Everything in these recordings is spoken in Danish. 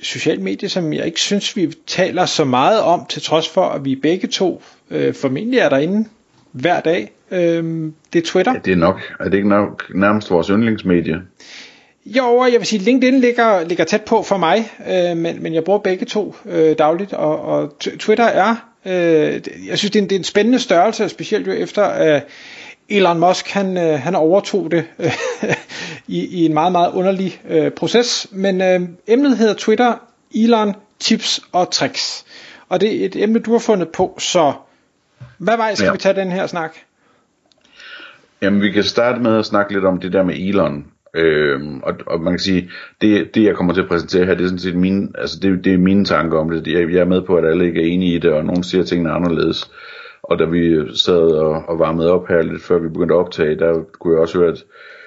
socialt medie, som jeg ikke synes, vi taler så meget om, til trods for, at vi begge to øh, formentlig er derinde hver dag. Øh, det er Twitter. Ja, det er nok. Er det ikke nok nærmest vores yndlingsmedie? Jo, jeg vil sige, LinkedIn ligger, ligger tæt på for mig, øh, men, men jeg bruger begge to øh, dagligt, og, og Twitter er, øh, jeg synes, det er, en, det er en spændende størrelse, specielt jo efter, øh, Elon Musk han, øh, han overtog det øh, i, i en meget, meget underlig øh, proces. Men øh, emnet hedder Twitter, Elon, tips og tricks. Og det er et emne, du har fundet på, så hvad vej skal ja. vi tage den her snak? Jamen, vi kan starte med at snakke lidt om det der med Elon. Øhm, og, og man kan sige, det, det jeg kommer til at præsentere her, det er sådan set mine, altså det, det er mine tanker om det. Jeg, jeg er med på, at alle ikke er enige i det, og nogen siger tingene anderledes. Og da vi sad og, og varmede op her lidt før vi begyndte at optage, der kunne jeg også høre, at,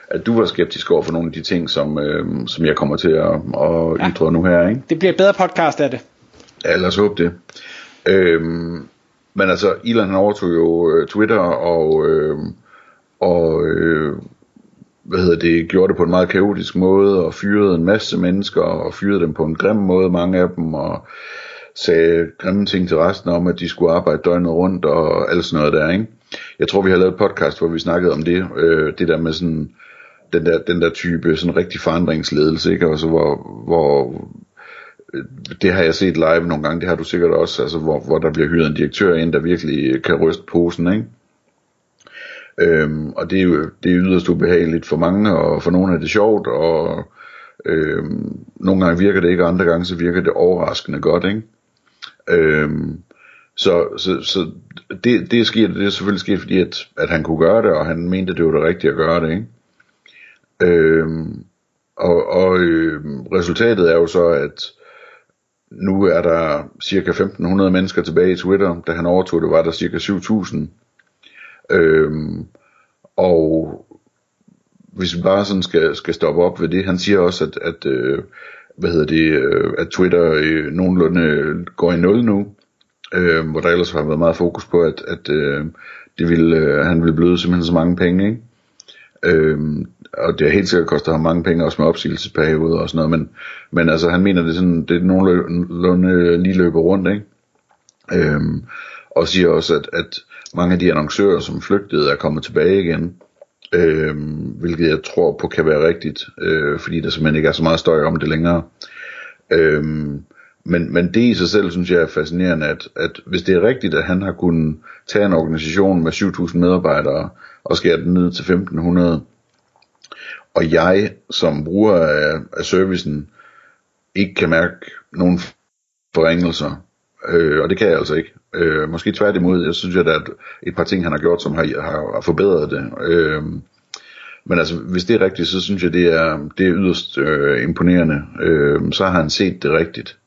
at du var skeptisk over for nogle af de ting, som, øh, som jeg kommer til at, at ja. ytre nu her. Ikke? Det bliver et bedre podcast af det. Ja, lad os håbe det. Øhm, men altså, Elon han overtog jo øh, Twitter og, øh, og øh, hvad hedder det, gjorde det på en meget kaotisk måde og fyrede en masse mennesker og fyrede dem på en grim måde, mange af dem, og sagde grimme ting til resten om, at de skulle arbejde døgnet rundt og alt sådan noget der, ikke? Jeg tror, vi har lavet et podcast, hvor vi snakkede om det, øh, det der med sådan, den der, den der type sådan rigtig forandringsledelse, ikke? Altså, hvor, hvor øh, det har jeg set live nogle gange, det har du sikkert også, altså hvor, hvor der bliver hyret en direktør ind, der virkelig øh, kan ryste posen, ikke? Øhm, og det er jo det er yderst ubehageligt for mange, og for nogle er det sjovt, og øhm, nogle gange virker det ikke, og andre gange så virker det overraskende godt, ikke? Øhm, så så, så det, det, er sket, det er selvfølgelig sket, fordi at, at han kunne gøre det, og han mente, at det var det rigtige at gøre det. Ikke? Øhm, og og øh, resultatet er jo så, at nu er der cirka 1500 mennesker tilbage i Twitter. Da han overtog det, var der cirka 7000. Øhm, og hvis vi bare sådan skal, skal stoppe op ved det, han siger også, at, at øh, hvad hedder det, øh, at Twitter øh, nogenlunde øh, går i nul nu, øh, hvor der ellers har været meget fokus på, at, at øh, det ville, øh, han ville bløde simpelthen så mange penge, ikke? Øh, og det har helt sikkert kostet ham mange penge, også med opsigelsesperiode og sådan noget, men, men altså han mener, det er, sådan, det er nogenlunde lige løber rundt, ikke? Øh, og siger også, at, at mange af de annoncører, som flygtede, er kommet tilbage igen, øh, hvilket jeg tror på kan være rigtigt, øh, fordi der simpelthen ikke er så meget støj om det længere. Øh, men, men det i sig selv synes jeg er fascinerende, at, at hvis det er rigtigt, at han har kunnet tage en organisation med 7.000 medarbejdere og skære den ned til 1.500, og jeg som bruger af, af servicen ikke kan mærke nogen forringelser, øh, og det kan jeg altså ikke. Øh, måske tværtimod, jeg synes, at der er et par ting, han har gjort, som har, har, forbedret det. Øh, men altså, hvis det er rigtigt, så synes jeg, det er, det er yderst øh, imponerende. Øh, så har han set det rigtigt.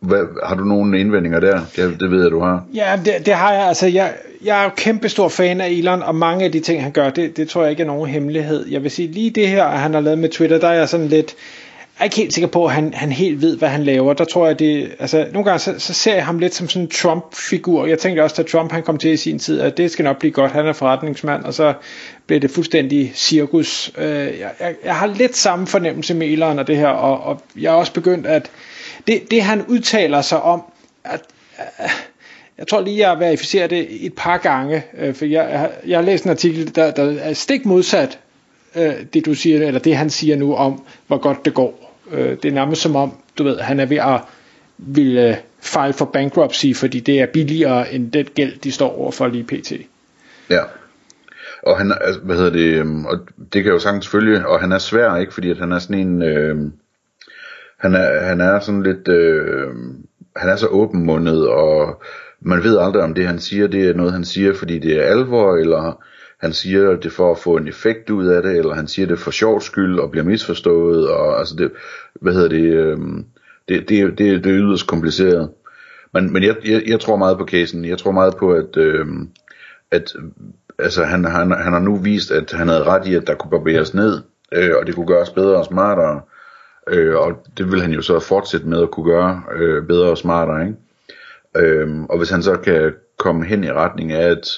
Hvad, har du nogle indvendinger der? Det, det ved jeg, du har. Ja, det, det har jeg. Altså, jeg, jeg er jo kæmpe stor fan af Elon, og mange af de ting, han gør, det, det tror jeg ikke er nogen hemmelighed. Jeg vil sige, lige det her, han har lavet med Twitter, der er jeg sådan lidt er ikke helt sikker på, at han, han helt ved, hvad han laver. Der tror jeg, det, altså, nogle gange så, så ser jeg ham lidt som sådan en Trump-figur. Jeg tænkte også, da Trump han kom til i sin tid, at det skal nok blive godt. Han er forretningsmand, og så blev det fuldstændig cirkus. Øh, jeg, jeg, jeg har lidt samme fornemmelse med Elon og det her, og, og jeg er også begyndt at, det, det han udtaler sig om, at, at jeg tror lige, jeg verificerer det et par gange, øh, for jeg, jeg har læst en artikel, der, der er stik modsat øh, det du siger, eller det han siger nu om, hvor godt det går. Øh, det er nærmest som om, du ved, han er ved at ville øh, file for bankruptcy, fordi det er billigere end den gæld, de står over for lige pt. Ja. Og han, altså, hvad hedder det, øhm, og det kan jo sagtens følge, og han er svær, ikke, fordi at han er sådan en, øh, han er, han er sådan lidt, øh, han er så åbenmundet, og man ved aldrig, om det han siger, det er noget han siger, fordi det er alvor, eller han siger det for at få en effekt ud af det, eller han siger det for sjov skyld og bliver misforstået, og altså det, hvad hedder det, øh, det, det, det, det er yderst kompliceret. Men, men jeg, jeg, jeg tror meget på casen. Jeg tror meget på, at, øh, at altså, han, han, han har nu vist, at han havde ret i, at der kunne barberes ned, øh, og det kunne gøres bedre og smartere. Øh, og det vil han jo så fortsætte med at kunne gøre øh, bedre og smartere. Ikke? Øh, og hvis han så kan komme hen i retning af, at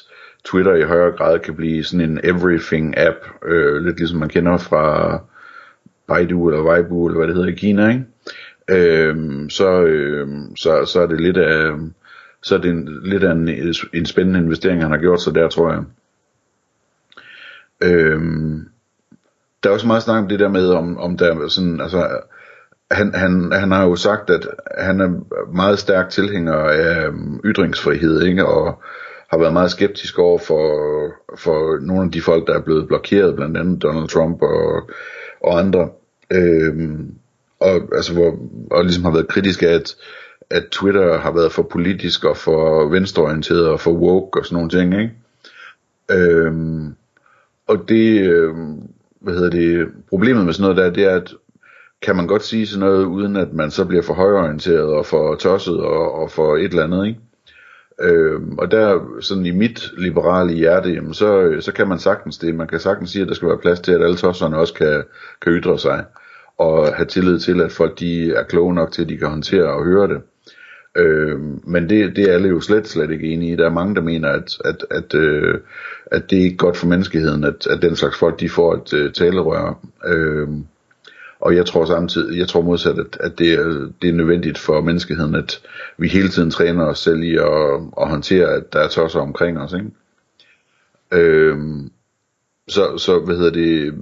Twitter i højere grad kan blive sådan en everything-app, øh, lidt ligesom man kender fra Baidu eller Weibo eller hvad det hedder i Kina, ikke? Øh, så, øh, så, så er det lidt af, så er det en, lidt af en, en spændende investering, han har gjort sig der, tror jeg. Øh, der er også meget snak om det der med, om, om der er sådan, altså, han, han, han har jo sagt, at han er meget stærk tilhænger af øhm, ytringsfrihed, ikke? og har været meget skeptisk over for, for nogle af de folk, der er blevet blokeret, blandt andet Donald Trump og, og andre. Øhm, og, altså, hvor, og ligesom har været kritisk af, at, at Twitter har været for politisk og for venstreorienteret og for woke og sådan nogle ting, ikke? Øhm, og det, øh, hvad hedder det, problemet med sådan noget der, det er, at kan man godt sige sådan noget, uden at man så bliver for højorienteret og for tosset og, og for et eller andet, ikke? Øh, og der, sådan i mit liberale hjerte, jamen, så, så kan man sagtens det. Man kan sagtens sige, at der skal være plads til, at alle tosserne også kan, kan ytre sig. Og have tillid til, at folk de er kloge nok til, at de kan håndtere og høre det. Øh, men det, det er alle jo slet, slet ikke enige i. Der er mange, der mener, at, at, at, øh, at det er ikke godt for menneskeheden, at, at den slags folk, de får et øh, talerør. Øh, og jeg tror samtidig, jeg tror modsat, at, at det, er, det er nødvendigt for menneskeheden, at vi hele tiden træner os selv i at, at håndtere, at der er tosser omkring os. Ikke? Øhm, så, så hvad hedder det,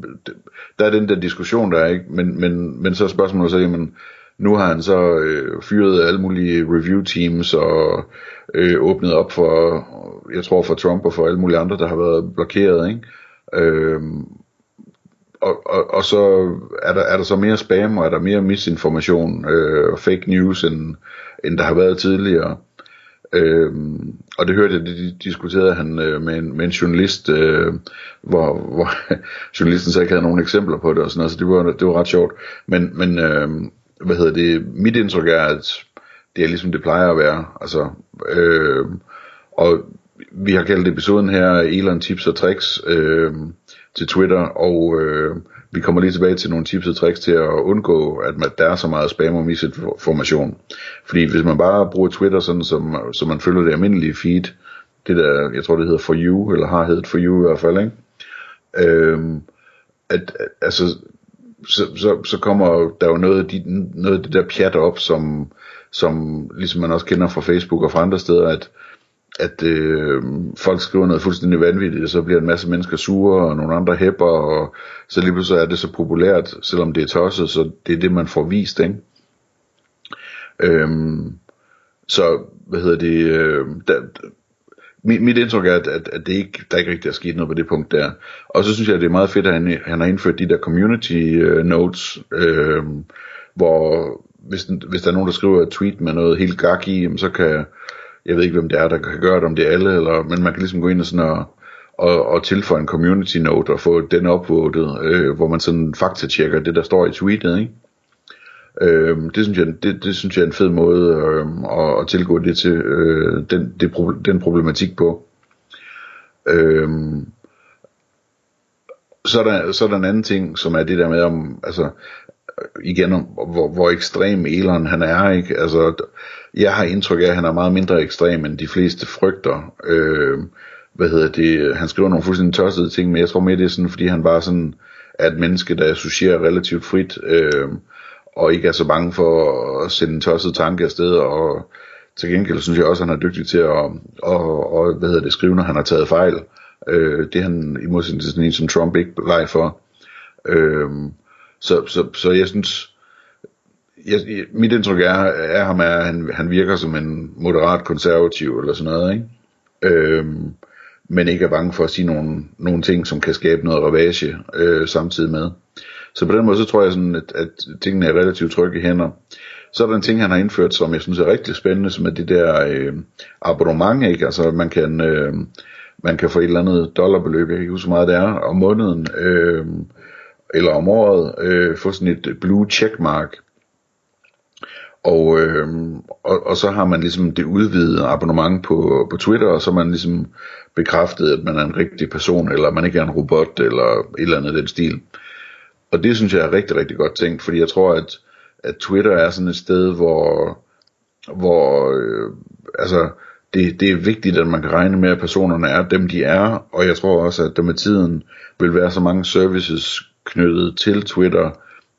der er den der diskussion der, er ikke? Men, men, men så er spørgsmålet så, jamen, nu har han så øh, fyret alle mulige review teams og øh, åbnet op for, jeg tror for Trump og for alle mulige andre, der har været blokeret, ikke? Øhm, og, og, og så er der, er der så mere spam, og er der mere misinformation øh, og fake news, end, end der har været tidligere. Øh, og det hørte jeg, det diskuterede han øh, med, en, med en journalist, øh, hvor, hvor journalisten så ikke havde nogen eksempler på det, og sådan noget, så det var, det var ret sjovt. Men, men øh, hvad hedder det, mit indtryk er, at det er ligesom det plejer at være. Altså, øh, og vi har kaldt episoden her Elon Tips og Tricks. Øh, til Twitter, og øh, vi kommer lige tilbage til nogle tips og tricks til at undgå, at man, der er så meget spam og misinformation. Fordi hvis man bare bruger Twitter sådan, som, som man følger det almindelige feed, det der, jeg tror det hedder For You, eller har heddet For You i hvert fald, ikke? Øhm, at, altså, så, så, så kommer der jo noget af, de, noget af det der pjat op, som, som ligesom man også kender fra Facebook og fra andre steder, at at øh, folk skriver noget fuldstændig vanvittigt, og så bliver en masse mennesker sure, og nogle andre hæpper, og så lige pludselig er det så populært, selvom det er tosset, så det er det, man får vist, ikke? Øhm, så, hvad hedder det, øh, der, mit, mit indtryk er, at, at, at det ikke, der ikke rigtig er sket noget på det punkt der. Og så synes jeg, at det er meget fedt, at han, han har indført de der community øh, notes, øh, hvor hvis, hvis der er nogen, der skriver et tweet med noget helt gak i, så kan jeg ved ikke hvem det er, der kan gøre det, om det er alle, eller, men man kan ligesom gå ind og sådan og, og, og tilføje en community note og få den opvotet, øh, hvor man sådan faktatjekker det, der står i tweetet, ikke? Øh, det, synes jeg, det, det synes jeg er en fed måde øh, at, at tilgå det til øh, den, det, den problematik på. Øh, så er, der, så er der en anden ting, som er det der med, om, altså, igen, hvor, hvor ekstrem Elon han er, ikke? Altså, jeg har indtryk af, at han er meget mindre ekstrem, end de fleste frygter. Øh, hvad hedder det? Han skriver nogle fuldstændig tørsede ting, men jeg tror mere, det er sådan, fordi han bare sådan er et menneske, der associerer relativt frit, øh, og ikke er så bange for at sende en tosset tanke afsted, og til gengæld synes jeg også, at han er dygtig til at og, og, hvad hedder det, skrive, når han har taget fejl. Øh, det er han i modsætning til sådan en som Trump ikke leg for. Øh, så, så, så jeg synes, jeg, mit indtryk er, er ham er, at han, han virker som en moderat konservativ eller sådan noget, ikke? Øhm, men ikke er bange for at sige nogle, nogle ting, som kan skabe noget ravage øh, samtidig med. Så på den måde, så tror jeg sådan, at, at tingene er relativt trygge i hænder. Så er der en ting, han har indført, som jeg synes er rigtig spændende, som er det der øh, abonnement, ikke? Altså man kan, øh, man kan få et eller andet dollarbeløb, jeg kan ikke huske, hvor meget det er, om måneden, øh, eller om året, øh, få sådan et blue checkmark, og, øh, og, og så har man ligesom det udvidede abonnement på, på Twitter, og så er man ligesom bekræftet, at man er en rigtig person, eller man ikke er en robot, eller et eller andet den stil. Og det synes jeg er rigtig, rigtig godt tænkt, fordi jeg tror, at, at Twitter er sådan et sted, hvor, hvor øh, altså, det, det er vigtigt, at man kan regne med, at personerne er dem, de er, og jeg tror også, at der med tiden vil være så mange services knyttet til Twitter,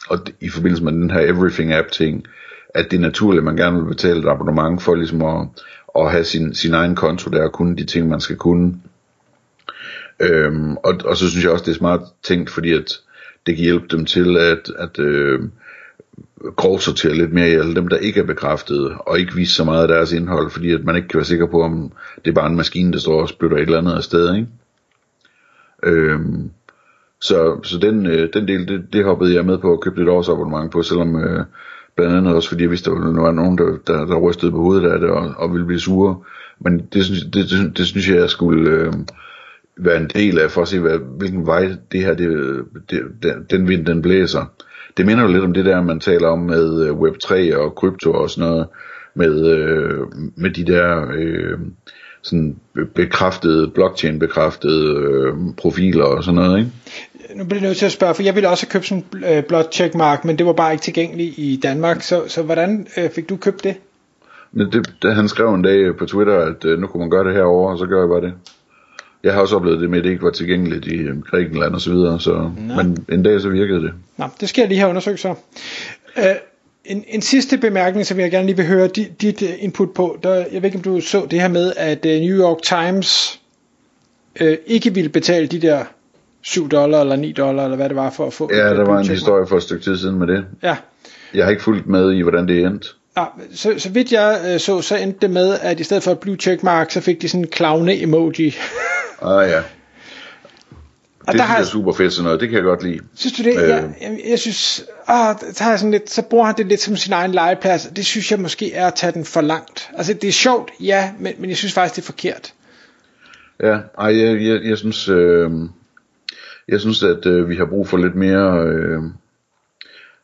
og i forbindelse med den her Everything App ting, at det er naturligt, at man gerne vil betale et abonnement for ligesom at, at have sin, sin egen konto der, og kunne de ting, man skal kunne. Øhm, og, og så synes jeg også, det er smart tænkt, fordi at det kan hjælpe dem til at, at øh, grovsortere lidt mere i alle dem, der ikke er bekræftet, og ikke vise så meget af deres indhold, fordi at man ikke kan være sikker på, om det er bare en maskine, der står og spytter et eller andet afsted, ikke? Øhm, så, så den, øh, den del, det, det hoppede jeg med på at købe et års abonnement på, selvom øh, blandt andet også fordi jeg vidste, at der var nogen, der, der, der rystede på hovedet af det og, og ville blive sure. Men det, synes, det, det, det synes jeg, jeg skulle øh, være en del af, for at se, hvad, hvilken vej det her, det, det, den, den vind, den blæser. Det minder jo lidt om det der, man taler om med øh, Web3 og krypto og sådan noget, med, øh, med de der øh, sådan bekræftede, blockchain-bekræftede øh, profiler og sådan noget, ikke? Nu bliver jeg nødt til at spørge, for jeg ville også købt sådan en øh, blot checkmark, men det var bare ikke tilgængeligt i Danmark, så, så hvordan øh, fik du købt det? Men det, det, han skrev en dag på Twitter, at øh, nu kunne man gøre det herover, og så gør jeg bare det. Jeg har også oplevet det med, at det ikke var tilgængeligt i øh, Grækenland og så videre, så, men en dag så virkede det. Nå, det skal jeg lige have undersøgt så. Øh, en, en sidste bemærkning, som jeg gerne lige vil høre dit, dit input på. Der, jeg ved ikke, om du så det her med, at New York Times øh, ikke ville betale de der 7 dollar eller 9 dollar, eller hvad det var for at få... Ja, der var en historie for et stykke tid siden med det. Ja. Jeg har ikke fulgt med i, hvordan det endte. Ja, så, så vidt jeg øh, så, så endte det med, at i stedet for et blue checkmark, så fik de sådan en clowne emoji. ah ja. Og det der synes jeg er super fedt sådan noget, det kan jeg godt lide. Synes du det? Øh. Jeg, jeg, jeg synes, ah, der er sådan lidt, så bruger han det lidt som sin egen legeplads, det synes jeg måske er at tage den for langt. Altså det er sjovt, ja, men, men jeg synes faktisk det er forkert. Ja, ej, jeg, jeg, jeg synes, øh, jeg synes, at øh, vi har brug for lidt mere, øh,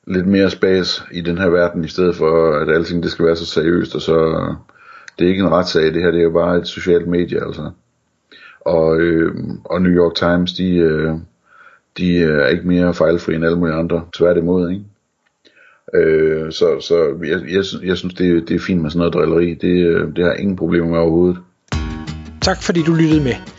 lidt mere spas i den her verden, i stedet for, at alting det skal være så seriøst, og så, det er ikke en retssag, det her, det er jo bare et socialt medie, altså. Og, øh, og New York Times, de, øh, de er ikke mere fejlfri end alle mulige andre, tværtimod, ikke? Øh, så så jeg, jeg, jeg synes, det, det er fint med sådan noget drilleri. Det, øh, det har ingen problemer med overhovedet. Tak fordi du lyttede med.